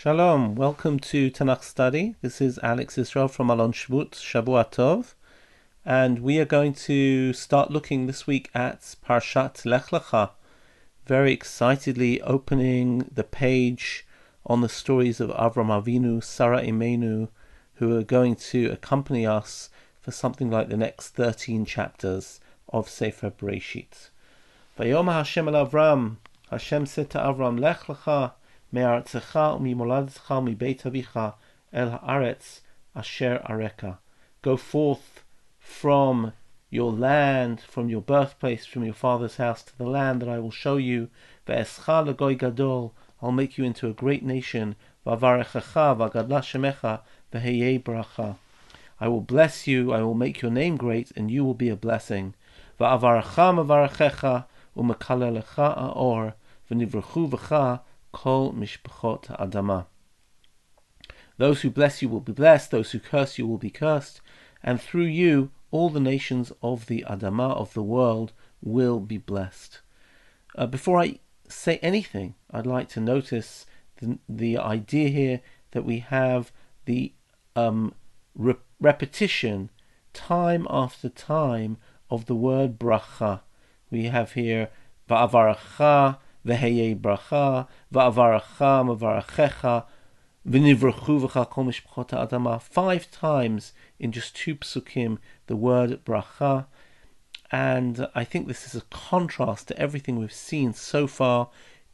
Shalom, welcome to Tanakh Study. This is Alex Israel from Alon Shvut, Shavua Tov, and we are going to start looking this week at Parshat Lech Lecha, very excitedly opening the page on the stories of Avram Avinu, Sarah Imenu, who are going to accompany us for something like the next 13 chapters of Sefer Bereshit. Vayom Hashem el Avram, Hashem said to Avram, Lech Lecha, מארצך וממולדתך מבית אביך אל הארץ אשר אראך. Go forth from your land, from your birthplace, from your father's house to the land that I will show you. Ve'escha legoy gadol, I'll make you into a great nation. Va'varechecha va'gadla shemecha ve'heye bracha. I will bless you, I will make your name great, and you will be a blessing. Va'avarecha mavarechecha u'mekalelecha aor v'nivrechu v'cha Kol mishpachot adama. Those who bless you will be blessed, those who curse you will be cursed, and through you all the nations of the Adama, of the world, will be blessed. Uh, before I say anything, I'd like to notice the, the idea here that we have the um, re- repetition time after time of the word bracha. We have here va'avaracha, bracha, mavarachecha, v'nivrachu v'cha kol mishpachot. Five times in just two psukim, the word bracha. And I think this is a contrast to everything we've seen so far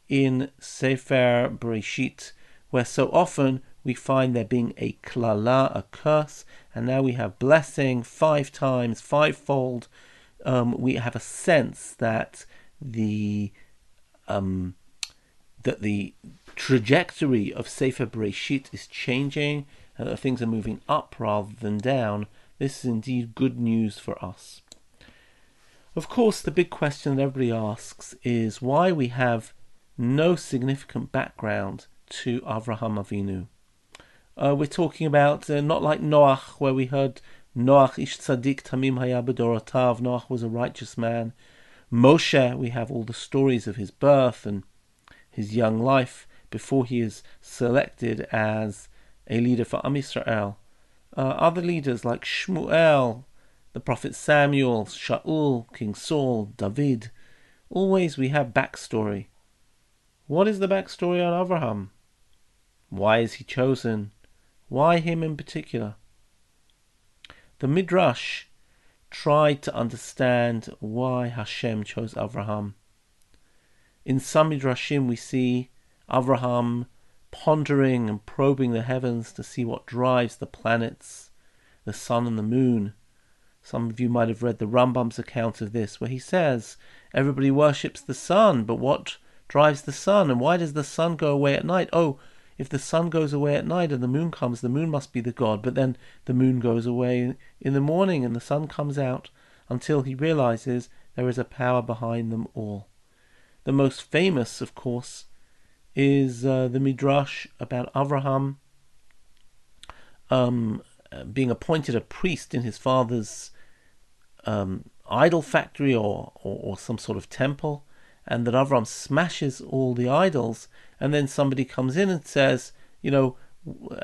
in Sefer Bereshit, where so often we find there being a klala, a curse, and now we have blessing five times, fivefold. Um, we have a sense that the um, that the trajectory of Sefer Bereshit is changing and that things are moving up rather than down, this is indeed good news for us. Of course, the big question that everybody asks is why we have no significant background to Avraham Avinu. Uh, we're talking about uh, not like Noach, where we heard Noach ish tzadik tamim haya bedorotav. Noach was a righteous man. Moshe, we have all the stories of his birth and his young life before he is selected as a leader for Am Yisrael. Uh, other leaders like Shmuel, the prophet Samuel, Shaul, King Saul, David. Always we have backstory. What is the backstory on Abraham? Why is he chosen? Why him in particular? The Midrash tried to understand why Hashem chose Avraham. In some Midrashim, we see Avraham pondering and probing the heavens to see what drives the planets, the sun and the moon. Some of you might have read the Rambam's account of this, where he says everybody worships the sun, but what drives the sun, and why does the sun go away at night? Oh, if the sun goes away at night and the moon comes, the moon must be the god, but then the moon goes away in the morning and the sun comes out until he realizes there is a power behind them all. The most famous, of course, is uh, the Midrash about Avraham um, being appointed a priest in his father's um, idol factory or, or, or some sort of temple and that Avram smashes all the idols, and then somebody comes in and says, you know,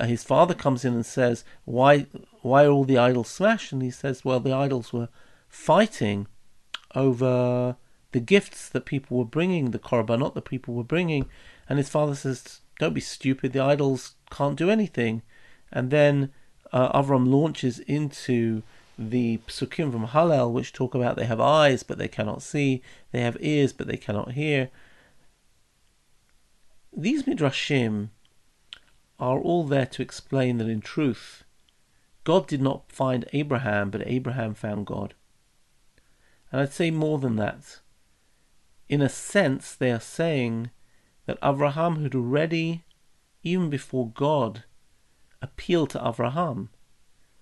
his father comes in and says, why, why are all the idols smashed? And he says, well, the idols were fighting over the gifts that people were bringing, the korbanot that people were bringing, and his father says, don't be stupid, the idols can't do anything. And then uh, Avram launches into the psukim from Hallel, which talk about they have eyes but they cannot see, they have ears but they cannot hear. These midrashim are all there to explain that in truth, God did not find Abraham, but Abraham found God. And I'd say more than that. In a sense, they are saying that Abraham had already, even before God, appealed to Abraham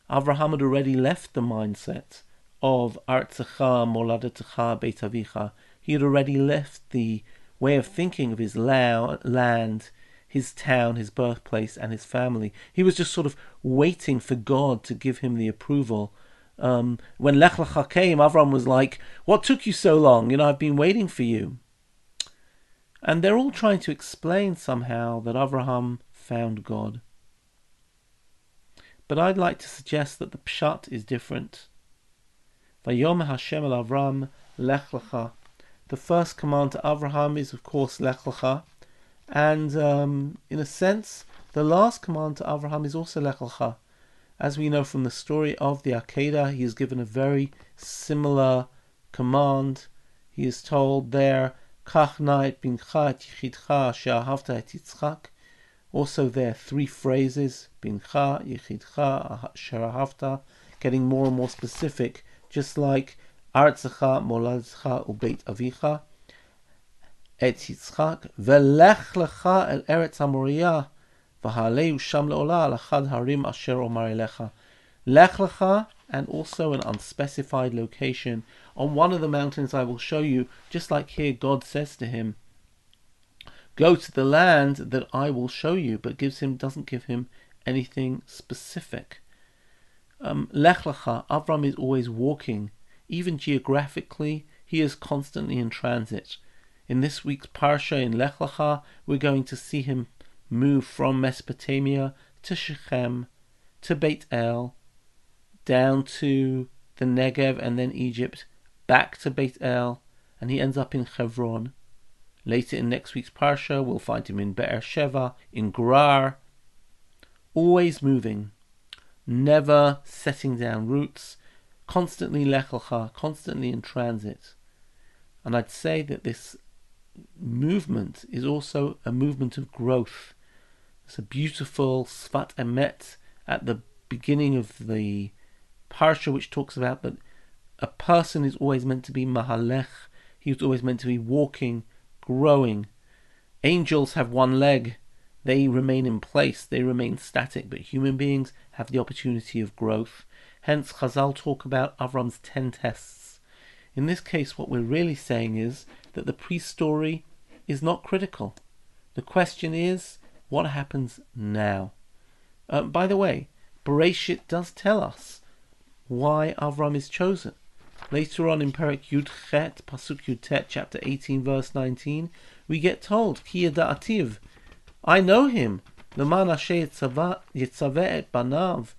Avraham had already left the mindset of Artzecha, Moladetecha, Beit Avicha. He had already left the way of thinking of his land, his town, his birthplace, and his family. He was just sort of waiting for God to give him the approval. Um, when Lech Lecha came, Avram was like, What took you so long? You know, I've been waiting for you. And they're all trying to explain somehow that Avraham found God. But I'd like to suggest that the pshat is different. Vayom Hashem el Avram lech lecha. The first command to Abraham is, of course, lech lecha, and um, in a sense, the last command to Abraham is also lech lecha. As we know from the story of the Akedah, he is given a very similar command. He is told there, Kach nait bincha et yichidcha she'ahavta et Yitzchak. Also there, three phrases, bincha, yichidcha, she'ahavta, getting more and more specific, just like Artzecha, Moladzecha, Ubeit Avicha, Et Yitzchak, Velech lecha el Eretz HaMoriah, V'haleu sham le'ola al achad harim asher omar elecha. Lech lecha, and also an unspecified location. On one of the mountains I will show you, just like here God says to him, Go to the land that I will show you, but gives him doesn't give him anything specific. Um, Lech lecha, Avram is always walking. Even geographically, he is constantly in transit. In this week's Parsha in Lech lecha, we're going to see him move from Mesopotamia to Shechem, to Beit El, down to the Negev and then Egypt, back to Beit El, and he ends up in Hebron. Later in next week's Parsha, we'll find him in Be'er Sheva, in Gerar, always moving, never setting down roots, constantly lechelcha, constantly in transit. And I'd say that this movement is also a movement of growth. It's a beautiful Sfat Emet at the beginning of the parsha, which talks about that a person is always meant to be mahalech. He was always meant to be walking, growing. Angels have one leg. They remain in place. They remain static. But human beings have the opportunity of growth. Hence, Chazal talk about Avram's ten tests. In this case, what we're really saying is that the pre-story is not critical. The question is, what happens now? Uh, by the way, Bereshit does tell us why Avram is chosen. Later on in Perek Yud Chet, Pasuk Yud Tet, chapter 18, verse 19, we get told, Ki Ativ, I know him, Leman Asher Yitzaveh et Banav,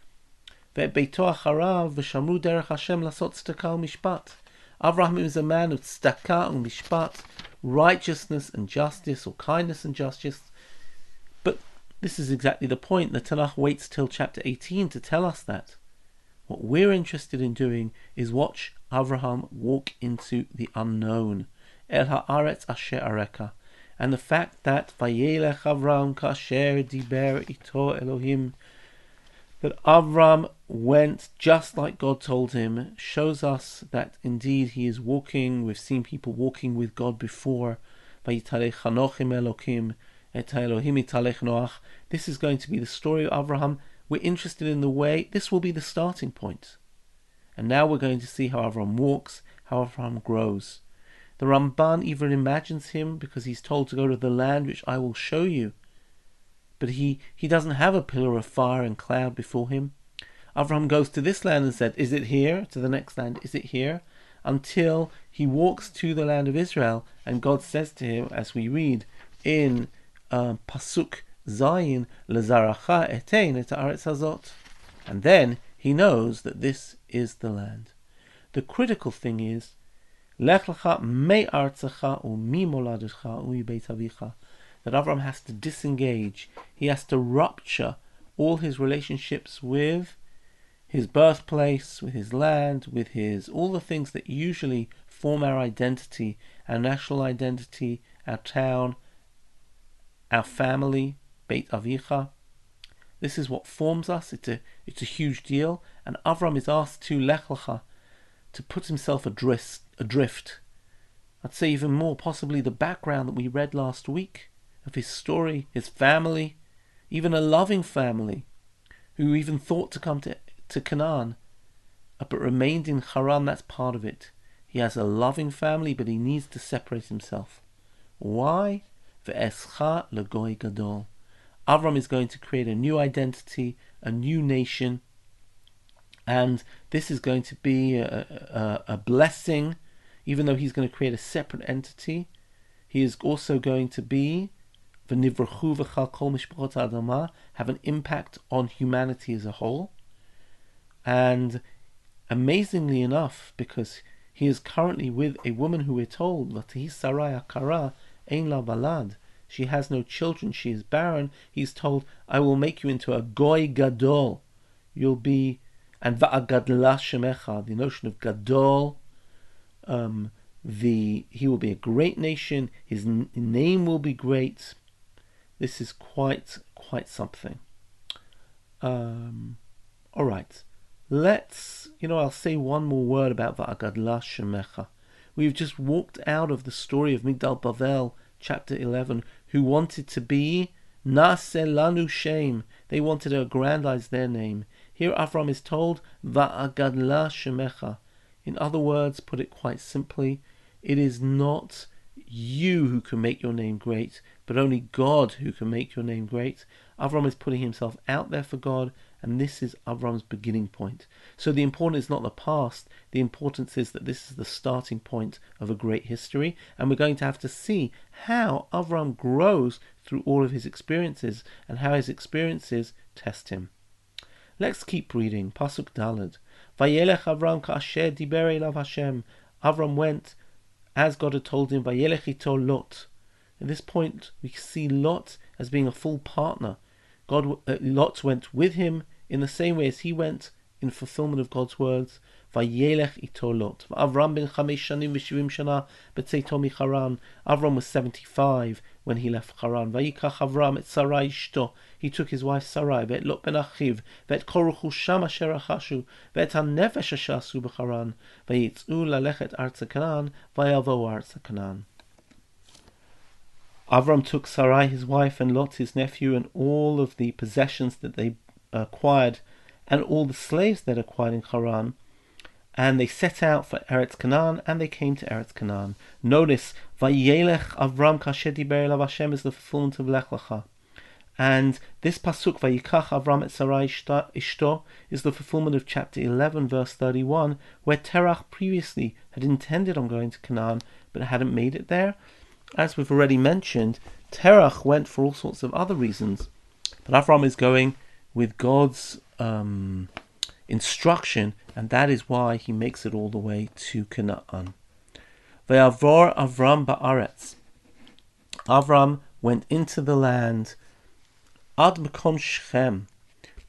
ואת ביתו אחריו, ושמרו דרך השם לעשות צדקה ומשפט. Avraham is a man of tzedakah and mishpat, righteousness and justice, or kindness and justice, this is exactly the point. The Tanakh waits till chapter 18 to tell us that. What we're interested in doing is watch Abraham walk into the unknown. El haaretz asher areka. And the fact that Vayelech Avram kasher diber ito Elohim that Avram went just like God told him shows us that indeed he is walking. We've seen people walking with God before. This is going to be the story of Abraham. We're interested in the way. This will be the starting point. And now we're going to see how Abraham walks, how Abraham grows. The Ramban even imagines him because he's told to go to the land which I will show you. But he, he doesn't have a pillar of fire and cloud before him. Abraham goes to this land and said, Is it here? To the next land, Is it here? Until he walks to the land of Israel, and God says to him, as we read in uh, pasuk zayin lezaracha etein et haaretz hazot, and then he knows that this is the land. The critical thing is lech lecha me artzecha u mi avicha. That Avram has to disengage. He has to rupture all his relationships with his birthplace, with his land, with his all the things that usually form our identity, our national identity, our town, our family, Beit Avicha. This is what forms us. It's a, it's a huge deal. And Avram is asked to Lech Lecha, to put himself adrift, adrift. I'd say even more, possibly the background that we read last week of his story, his family, even a loving family who even thought to come to, to Canaan, uh, but remained in Haran. That's part of it. He has a loving family, but he needs to separate himself. Why? Ve'escha legoy gadol. Avram is going to create a new identity, a new nation, and this is going to be a, a, a blessing. Even though he's going to create a separate entity, he is also going to be adama, have an impact on humanity as a whole. And amazingly enough, because he is currently with a woman who we're told, Kara, Ein La Balad, she has no children, she is barren, he's told, I will make you into a Goy Gadol. You'll be, and Va'agadla Shemecha, the notion of Gadol, um, the he will be a great nation, his name will be great. This is quite, quite something. Um, all right. Let's, you know, I'll say one more word about Va'agadla Shemecha. We've just walked out of the story of Migdal Bavel, chapter 11, who wanted to be Naselanu Shem. They wanted to aggrandize their name. Here Avram is told, Va'agadla Shemecha. In other words, put it quite simply, it is not you who can make your name great, but only God who can make your name great. Avram is putting himself out there for God and this is Avram's beginning point. So the importance is not the past, the importance is that this is the starting point of a great history, and we're going to have to see how Avram grows through all of his experiences and how his experiences test him. Let's keep reading. Pasuk Dalad. Vayelech Avram ka'asher diber Hashem. Avram went as God had told him. Vayelech ito Lot. At this point, we see Lot as being a full partner. God, uh, Lot went with him in the same way as he went in fulfillment of God's words. Vayelech ito Lot. Avram ben chamesh shanim v'shivim shana b'tzeito micharan. Avram was 75 when he left Haran. Vayikach Avram et Sarai ishto. He took his wife Sarai, ve'et Lot ben Achiv, ve'et kol ruchusham asher achashu, ve'et hanefesh asher asu b'charan, vayitz'u lalechet arza Canaan, vayavo arza Canaan. Avram took Sarai, his wife, and Lot, his nephew, and all of the possessions that they acquired, and all the slaves that acquired in Haran, and they set out for Eretz Canaan, and they came to Eretz Canaan. Notice, Vayelech Avram Kashedi Elav Hashem is the fulfillment of Lech Lecha. And this pasuk, Vayikach Avram et Sarai Ishto, is the fulfillment of chapter 11, verse 31, where Terach previously had intended on going to Canaan, but hadn't made it there. As we've already mentioned, Terach went for all sorts of other reasons, but Avram is going with God's um, instruction, and that is why he makes it all the way to Canaan. Ve'avor Avram ba'aretz. Avram went into the land ad makom Shechem,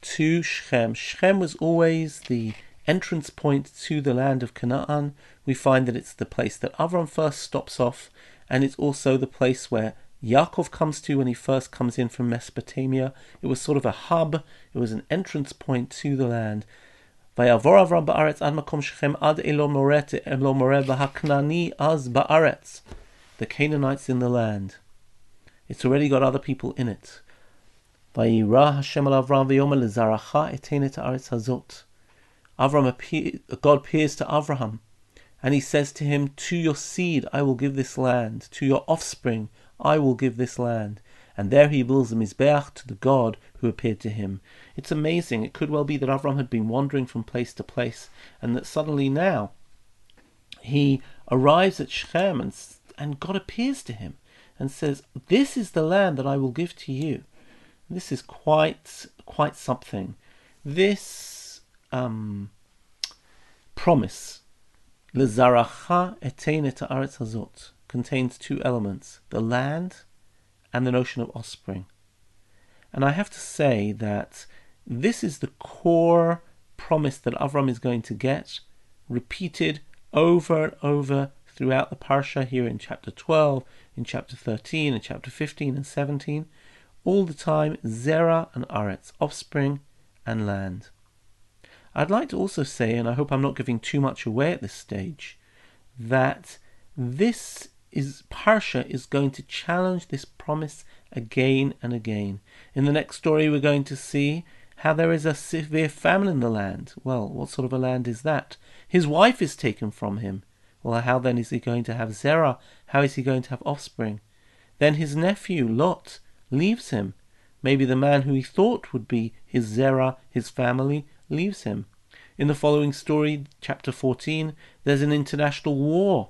to Shechem. Shechem was always the entrance point to the land of Canaan. We find that it's the place that Avram first stops off and it's also the place where Yaakov comes to when he first comes in from Mesopotamia. It was sort of a hub, it was an entrance point to the land. ויעבור אברהם בארץ עד מקום שכם עד אלו מורת, אלו מורה והכנעני אז בארץ. The Canaanites in the land. It's already got other people in it. Avram God appears to Abraham and he says to him, To your seed I will give this land, to your offspring I will give this land. And there he builds a Mizbeach to the God who appeared to him. It's amazing. It could well be that Avram had been wandering from place to place, and that suddenly now he arrives at Shechem, and, and God appears to him and says, This is the land that I will give to you. This is quite quite something. This um, promise Lezaracha etein et hazot contains two elements, the land and the notion of offspring. And I have to say that this is the core promise that Avram is going to get, repeated over and over throughout the parsha here in chapter 12, in chapter 13, in chapter 15 and 17. All the time, Zerah and Aretz, offspring and land. I'd like to also say, and I hope I'm not giving too much away at this stage, that this is Parsha is going to challenge this promise again and again. In the next story, we're going to see how there is a severe famine in the land. Well, what sort of a land is that? His wife is taken from him. Well, how then is he going to have Zerah? How is he going to have offspring? Then his nephew, Lot, leaves him. Maybe the man who he thought would be his Zerah, his family, leaves him. In the following story, chapter 14, there's an international war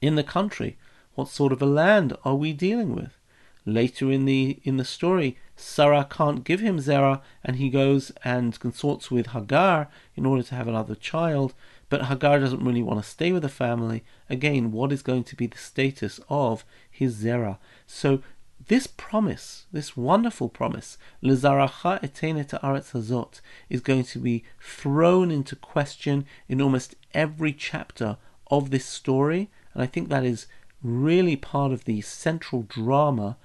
in the country. What sort of a land are we dealing with? Later in the in the story, Sarah can't give him Zerah, and he goes and consorts with Hagar in order to have another child. But Hagar doesn't really want to stay with the family. Again, what is going to be the status of his Zerah? So this promise, this wonderful promise, Lezaracha etenet aretz hazot, is going to be thrown into question in almost every chapter of this story, and I think that is really part of the central drama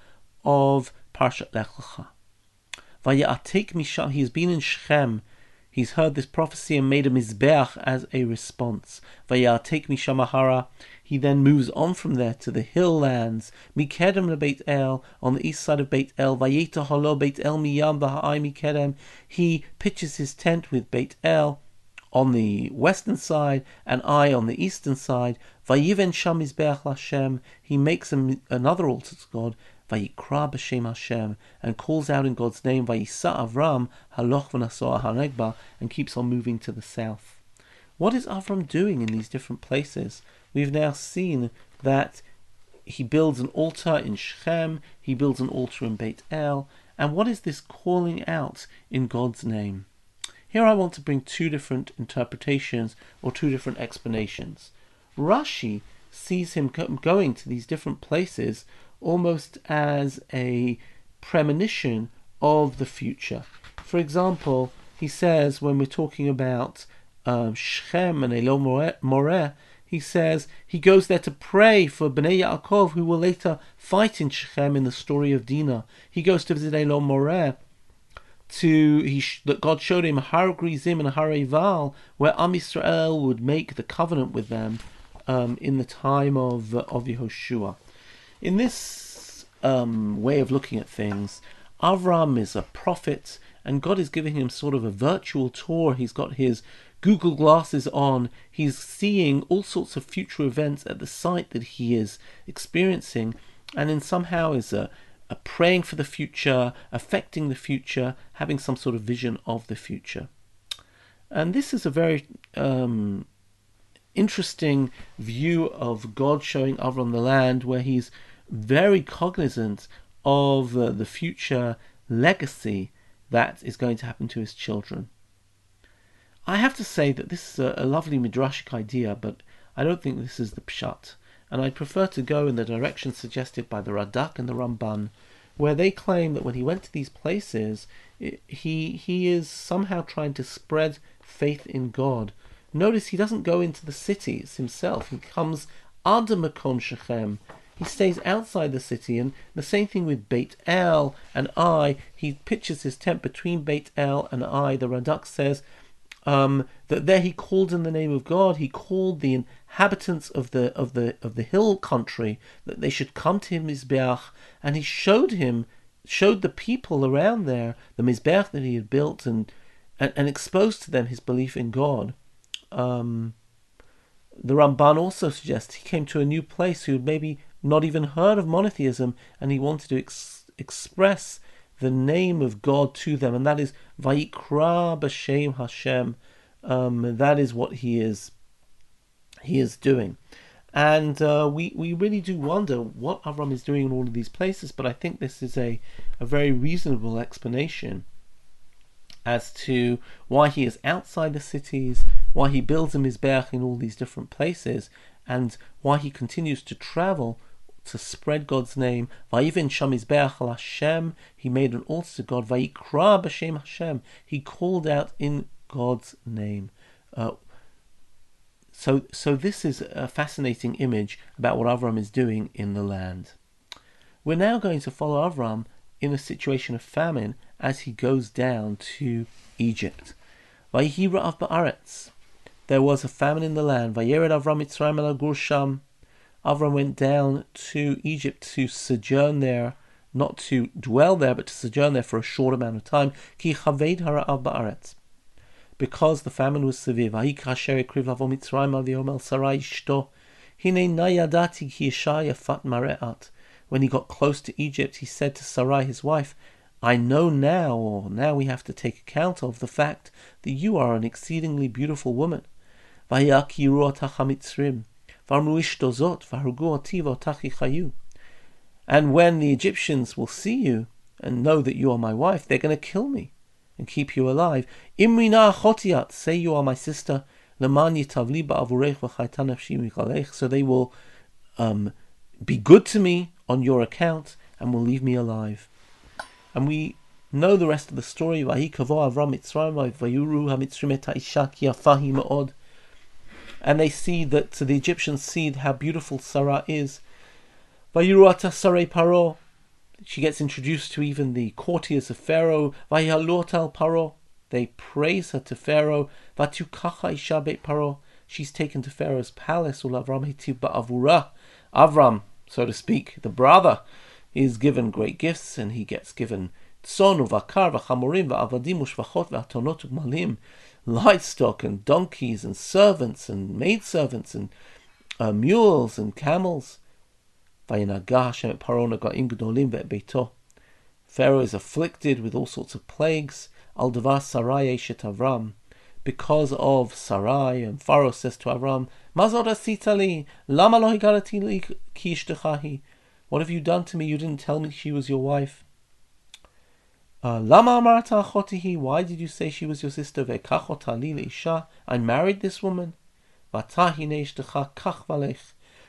of Parshat Lech Lecha. Vayatik Misham, he has been in Shechem, he's heard this prophecy and made a Mizbeach as a response. Vayatik Mishamahara, he then moves on from there to the hill lands, Mikedem Beit El, on the east side of Beit El, Vayeta Holo Beit El Miyam Baha'ai Mikedem, he pitches his tent with Beit El, on the western side and Ai on the eastern side. Vayiven Sham Mizbeach Lashem. He makes another altar to God. Vayikra b'shem Hashem, and calls out in God's name, Vayisa Avram, haloch v'nasoah hanegba, and keeps on moving to the south. What is Avram doing in these different places? We've now seen that he builds an altar in Shechem, he builds an altar in Beit El, and what is this calling out in God's name? Here I want to bring two different interpretations or two different explanations. Rashi sees him going to these different places almost as a premonition of the future. For example, he says when we're talking about um, Shechem and Elon Moreh, he says he goes there to pray for Bnei Yaakov, who will later fight in Shechem in the story of Dinah. He goes to visit Elon Moreh to he that God showed him Har Grizim and Har Eval, where Am Yisrael would make the covenant with them um, in the time of of Yehoshua. In this um, way of looking at things, Avram is a prophet, and God is giving him sort of a virtual tour. He's got his Google glasses on. He's seeing all sorts of future events at the site that he is experiencing, and then somehow is a, a praying for the future, affecting the future, having some sort of vision of the future. And this is a very um, interesting view of God showing up on the land, where he's very cognizant of uh, the future legacy that is going to happen to his children. I have to say that this is a, a lovely midrashic idea, but I don't think this is the pshat, and I'd prefer to go in the direction suggested by the Radak and the Ramban, where they claim that when he went to these places, it, he he is somehow trying to spread faith in God. Notice he doesn't go into the cities himself. He comes under Makom Shechem, he stays outside the city, and the same thing with Beit El and Ai. He pitches his tent between Beit El and Ai. The Radak says um, that there he called in the name of God. He called the inhabitants of the of the of the hill country that they should come to him Mizbeach, and he showed him showed the people around there the Mizbeach that he had built and and, and exposed to them his belief in God. Um, the Ramban also suggests he came to a new place who had maybe not even heard of monotheism, and he wanted to ex- express the name of God to them, and that is Vayikra B'Shem Hashem. Um, that is what he is. He is doing, and uh, we we really do wonder what Avram is doing in all of these places. But I think this is a a very reasonable explanation as to why he is outside the cities, why he builds a mizbeach in all these different places, and why he continues to travel to spread God's name. Vayivin Shamizbeach Hashem. He made an altar to God. Vayikra b'Shem Hashem. He called out in God's name. Uh, so, so this is a fascinating image about what Avram is doing in the land. We're now going to follow Avram in a situation of famine as he goes down to Egypt. There was a famine in the land. Vayered Avram Mitzrayim el. Avram went down to Egypt to sojourn there, not to dwell there, but to sojourn there for a short amount of time. Ki chaved. Because the famine was severe. When he got close to Egypt, he said to Sarai, his wife, I know now, or now we have to take account of the fact that you are an exceedingly beautiful woman. And when the Egyptians will see you and know that you are my wife, they're going to kill me and keep you alive. Say you are my sister. So they will um, be good to me on your account and will leave me alive. And we know the rest of the story and they see that the Egyptians see how beautiful Sarah is. Vayiruata Sarai Paro, she gets introduced to even the courtiers of Pharaoh. Vayalot al Paro, they praise her to Pharaoh. Vatukacha Ishabet Paro, she's taken to Pharaoh's palace. Ulavram Avura, Avram, so to speak, the brother, is given great gifts and he gets given. Son uvakar va'chamorim v'avadim va'chot v'atonot malim livestock and donkeys and servants and maidservants and uh, mules and camels. Pharaoh is afflicted with all sorts of plagues. Al Sarai eshet Avram. Because of Sarai, and Pharaoh says to Avram, Mazod asitali, lama lo higarati What have you done to me? You didn't tell me she was your wife. Uh, Lama why did you say she was your sister? I married this woman.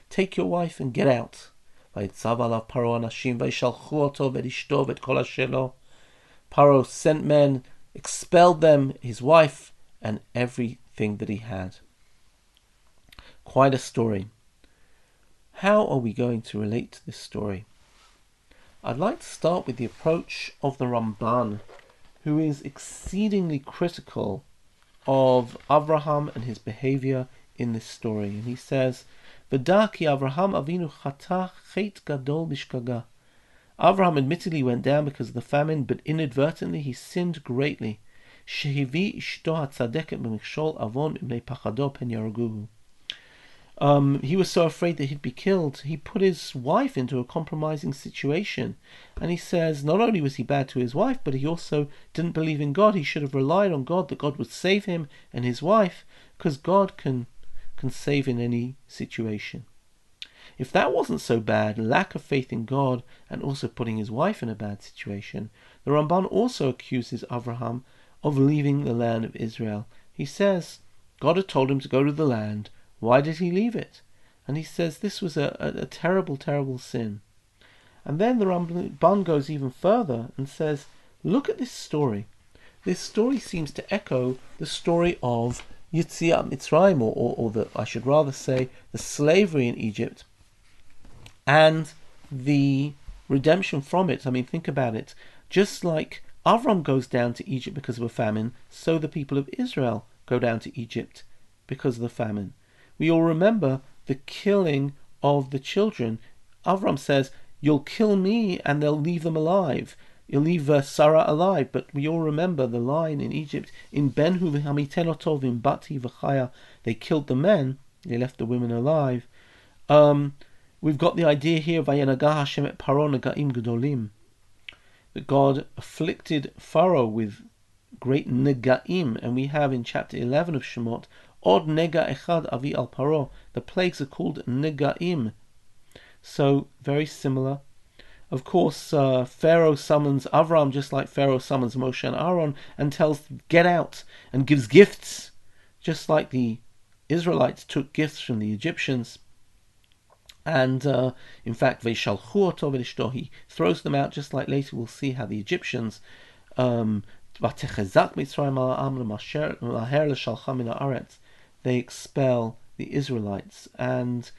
Take your wife and get out. Paro sent men, expelled them, his wife, and everything that he had. Quite a story. How are we going to relate to this story? I'd like to start with the approach of the Ramban, who is exceedingly critical of Abraham and his behavior in this story. And he says, V'daki Avraham avinu chata chet gadol bishkaga. Abraham admittedly went down because of the famine, but inadvertently he sinned greatly. Shehivi ishto hatzadeket avon pachado pen yaruguhu um, he was so afraid that he'd be killed, he put his wife into a compromising situation. And he says not only was he bad to his wife, but he also didn't believe in God. He should have relied on God, that God would save him and his wife, because God can, can save in any situation. If that wasn't so bad, lack of faith in God and also putting his wife in a bad situation, the Ramban also accuses Abraham of leaving the land of Israel. He says God had told him to go to the land why did he leave it? And he says this was a, a, a terrible, terrible sin. And then the Ramban goes even further and says, look at this story. This story seems to echo the story of Yitziat Mitzrayim, or, or, or the, I should rather say, the slavery in Egypt, and the redemption from it. I mean, think about it. Just like Avram goes down to Egypt because of a famine, so the people of Israel go down to Egypt because of the famine we all remember the killing of the children. Avram says, You'll kill me and they'll leave them alive. You'll leave uh, Sarah alive. But we all remember the line in Egypt, in Benhu v'hamitenotov in Bati v'chaya, they killed the men, they left the women alive. Um, we've got the idea here, Vayenagah Hashem et Paro nagaim gedolim, that God afflicted Pharaoh with great negaim, and we have in chapter 11 of Shemot Od nega echad avi al paro. The plagues are called negaim. So very similar. Of course, uh, Pharaoh summons Avram just like Pharaoh summons Moshe and Aaron and tells get out and gives gifts, just like the Israelites took gifts from the Egyptians. And uh, in fact, he throws them out, just like later we'll see how the Egyptians um, they expel the Israelites. And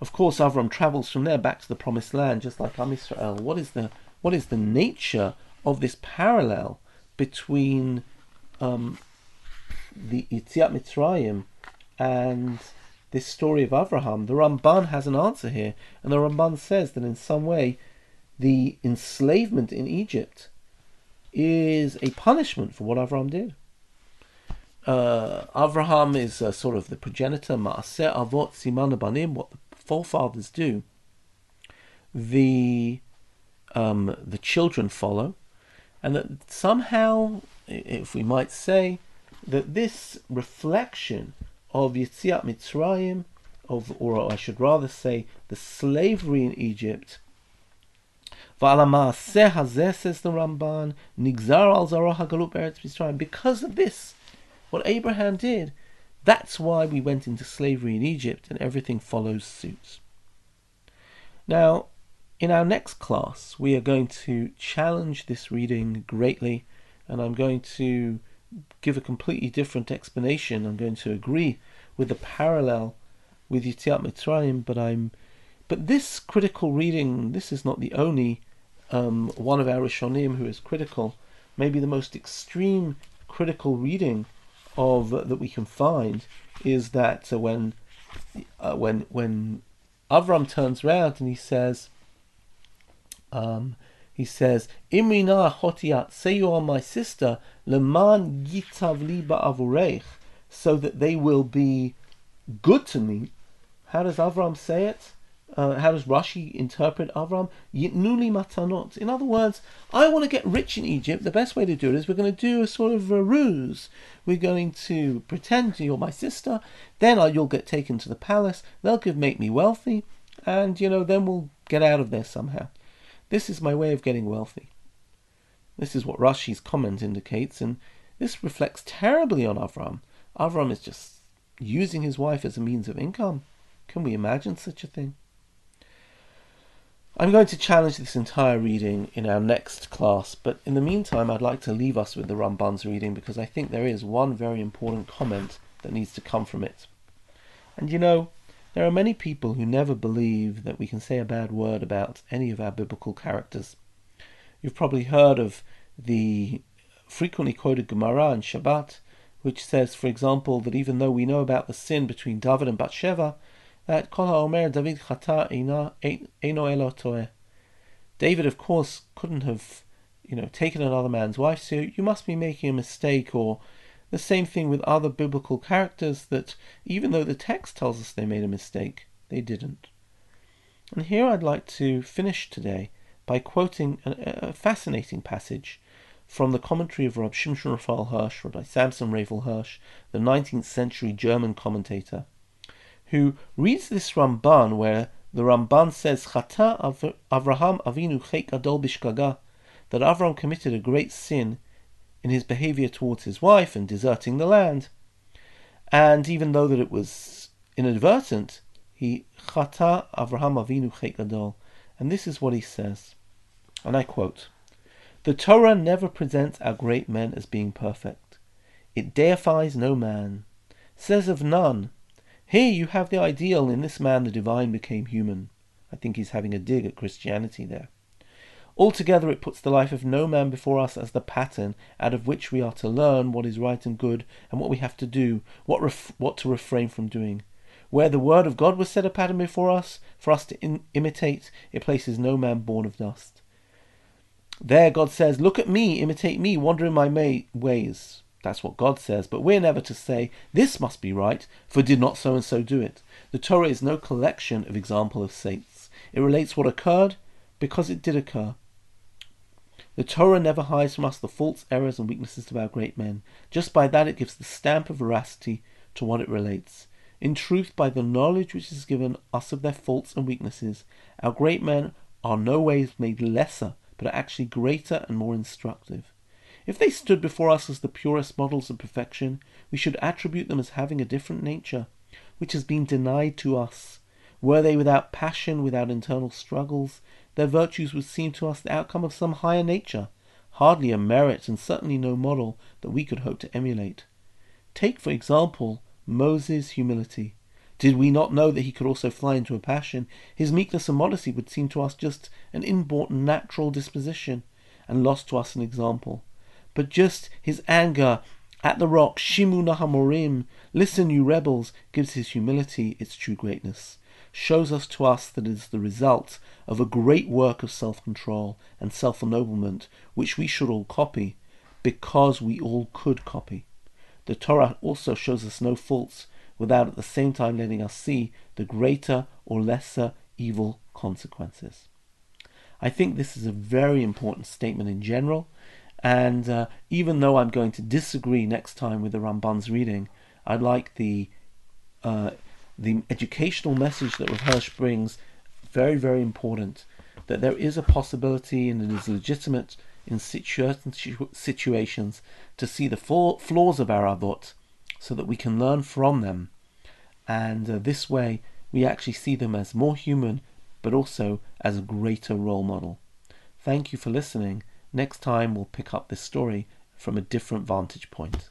of course, Avram travels from there back to the Promised Land, just like Am Israel. What is the what is the nature of this parallel between um, the Yitziat Mitzrayim and this story of Avraham? The Ramban has an answer here, and the Ramban says that in some way, the enslavement in Egypt is a punishment for what Abraham did uh, Avraham is uh, sort of the progenitor, Maaseh Avot Siman Banim, what the forefathers do. The um, the children follow, and that somehow, if we might say, that this reflection of Yitziat Mitzrayim, of, or I should rather say, the slavery in Egypt, says the Ramban, Nigzar al Zarah Galut Eretz Mitzrayim. Because of this, what Abraham did, that's why we went into slavery in Egypt, and everything follows suit. Now, in our next class, we are going to challenge this reading greatly, and I'm going to give a completely different explanation. I'm going to agree with the parallel with Yetziat Mitzrayim, but I'm but this critical reading, this is not the only um, one of our Rishonim who is critical. Maybe the most extreme critical reading of that we can find is that uh, when uh, when when Avram turns around and he says, um, he says, Imrina chotiat, say you are my sister, leman yitav liba so that they will be good to me. How does Avram say it? Uh, how does Rashi interpret Avram? Yitnuli matanot. In other words, I want to get rich in Egypt. The best way to do it is we're going to do a sort of a ruse. We're going to pretend you're my sister. Then you'll get taken to the palace. They'll give, make me wealthy, and you know then we'll get out of there somehow. This is my way of getting wealthy. This is what Rashi's comment indicates, and this reflects terribly on Avram. Avram is just using his wife as a means of income. Can we imagine such a thing? I'm going to challenge this entire reading in our next class, but in the meantime, I'd like to leave us with the Ramban's reading because I think there is one very important comment that needs to come from it. And you know, there are many people who never believe that we can say a bad word about any of our biblical characters. You've probably heard of the frequently quoted Gemara in Shabbat, which says, for example, that even though we know about the sin between David and Bathsheba, that Kol HaOmer David Chata Eino Elo Toeh. David, of course, couldn't have, you know, taken another man's wife, so you must be making a mistake, or the same thing with other biblical characters that even though the text tells us they made a mistake, they didn't. And here I'd like to finish today by quoting a, a fascinating passage from the commentary of Rab Shimshon Raphael Hirsch, Rabbi Samson Raphael Hirsch, the 19th century German commentator who reads this Ramban where the Ramban says, Chata Avraham Avinu Chek Adol Bishkaga, that Avram committed a great sin in his behavior towards his wife and deserting the land. And even though that it was inadvertent, he Chata Avraham Avinu Chek Adol. And this is what he says, and I quote, The Torah never presents our great men as being perfect. It deifies no man, says of none, here you have the ideal. In this man, the divine became human. I think he's having a dig at Christianity there. Altogether, it puts the life of no man before us as the pattern out of which we are to learn what is right and good and what we have to do, what, ref- what to refrain from doing. Where the word of God was set a pattern before us, for us to in- imitate, it places no man born of dust. There, God says, Look at me, imitate me, wander in my may- ways. That's what God says, but we're never to say, this must be right, for did not so and so do it. The Torah is no collection of example of saints. It relates what occurred because it did occur. The Torah never hides from us the faults, errors, and weaknesses of our great men. Just by that it gives the stamp of veracity to what it relates. In truth, by the knowledge which is given us of their faults and weaknesses, our great men are no ways made lesser, but are actually greater and more instructive. If they stood before us as the purest models of perfection, we should attribute them as having a different nature, which has been denied to us. Were they without passion, without internal struggles, their virtues would seem to us the outcome of some higher nature, hardly a merit and certainly no model that we could hope to emulate. Take, for example, Moses' humility. Did we not know that he could also fly into a passion, his meekness and modesty would seem to us just an inborn natural disposition, and lost to us an example but just his anger at the rock, Shimu Nahamorim, listen, you rebels, gives his humility its true greatness, shows us to us that it is the result of a great work of self control and self ennoblement, which we should all copy, because we all could copy. The Torah also shows us no faults without at the same time letting us see the greater or lesser evil consequences. I think this is a very important statement in general, and uh, even though I'm going to disagree next time with the Ramban's reading, I'd like the uh, the educational message that Rav Hirsch brings very, very important. that there is a possibility and it is legitimate in certain situations to see the flaws of our avot so that we can learn from them. And uh, this way, we actually see them as more human, but also as a greater role model. Thank you for listening. Next time, we'll pick up this story from a different vantage point.